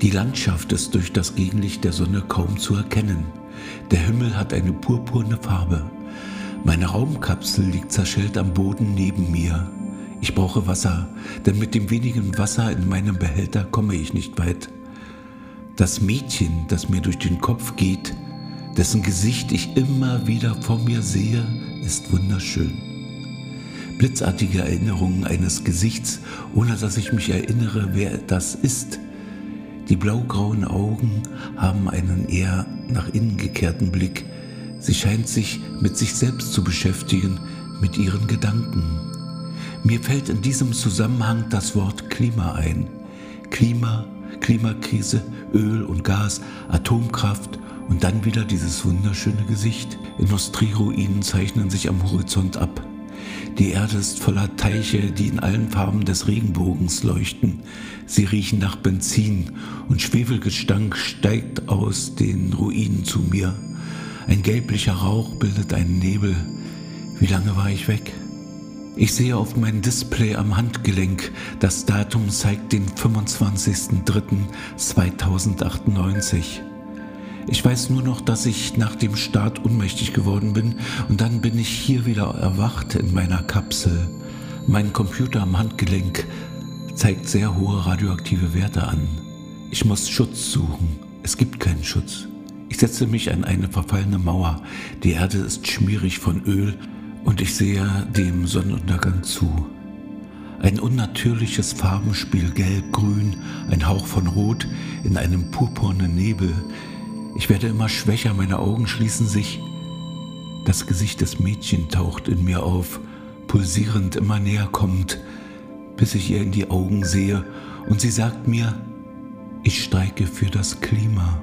Die Landschaft ist durch das Gegenlicht der Sonne kaum zu erkennen. Der Himmel hat eine purpurne Farbe. Meine Raumkapsel liegt zerschellt am Boden neben mir. Ich brauche Wasser, denn mit dem wenigen Wasser in meinem Behälter komme ich nicht weit. Das Mädchen, das mir durch den Kopf geht, dessen Gesicht ich immer wieder vor mir sehe, ist wunderschön. Blitzartige Erinnerungen eines Gesichts, ohne dass ich mich erinnere, wer das ist. Die blaugrauen Augen haben einen eher nach innen gekehrten Blick. Sie scheint sich mit sich selbst zu beschäftigen, mit ihren Gedanken. Mir fällt in diesem Zusammenhang das Wort Klima ein. Klima, Klimakrise, Öl und Gas, Atomkraft und dann wieder dieses wunderschöne Gesicht. Industrieruinen zeichnen sich am Horizont ab. Die Erde ist voller Teiche, die in allen Farben des Regenbogens leuchten. Sie riechen nach Benzin und Schwefelgestank steigt aus den Ruinen zu mir. Ein gelblicher Rauch bildet einen Nebel. Wie lange war ich weg? Ich sehe auf mein Display am Handgelenk, das Datum zeigt den 25.03.2098. Ich weiß nur noch, dass ich nach dem Start ohnmächtig geworden bin und dann bin ich hier wieder erwacht in meiner Kapsel. Mein Computer am Handgelenk zeigt sehr hohe radioaktive Werte an. Ich muss Schutz suchen. Es gibt keinen Schutz. Ich setze mich an eine verfallene Mauer. Die Erde ist schmierig von Öl und ich sehe dem Sonnenuntergang zu. Ein unnatürliches Farbenspiel gelb-grün, ein Hauch von Rot in einem purpurnen Nebel. Ich werde immer schwächer, meine Augen schließen sich. Das Gesicht des Mädchens taucht in mir auf, pulsierend immer näher kommt, bis ich ihr in die Augen sehe und sie sagt mir, ich streike für das Klima.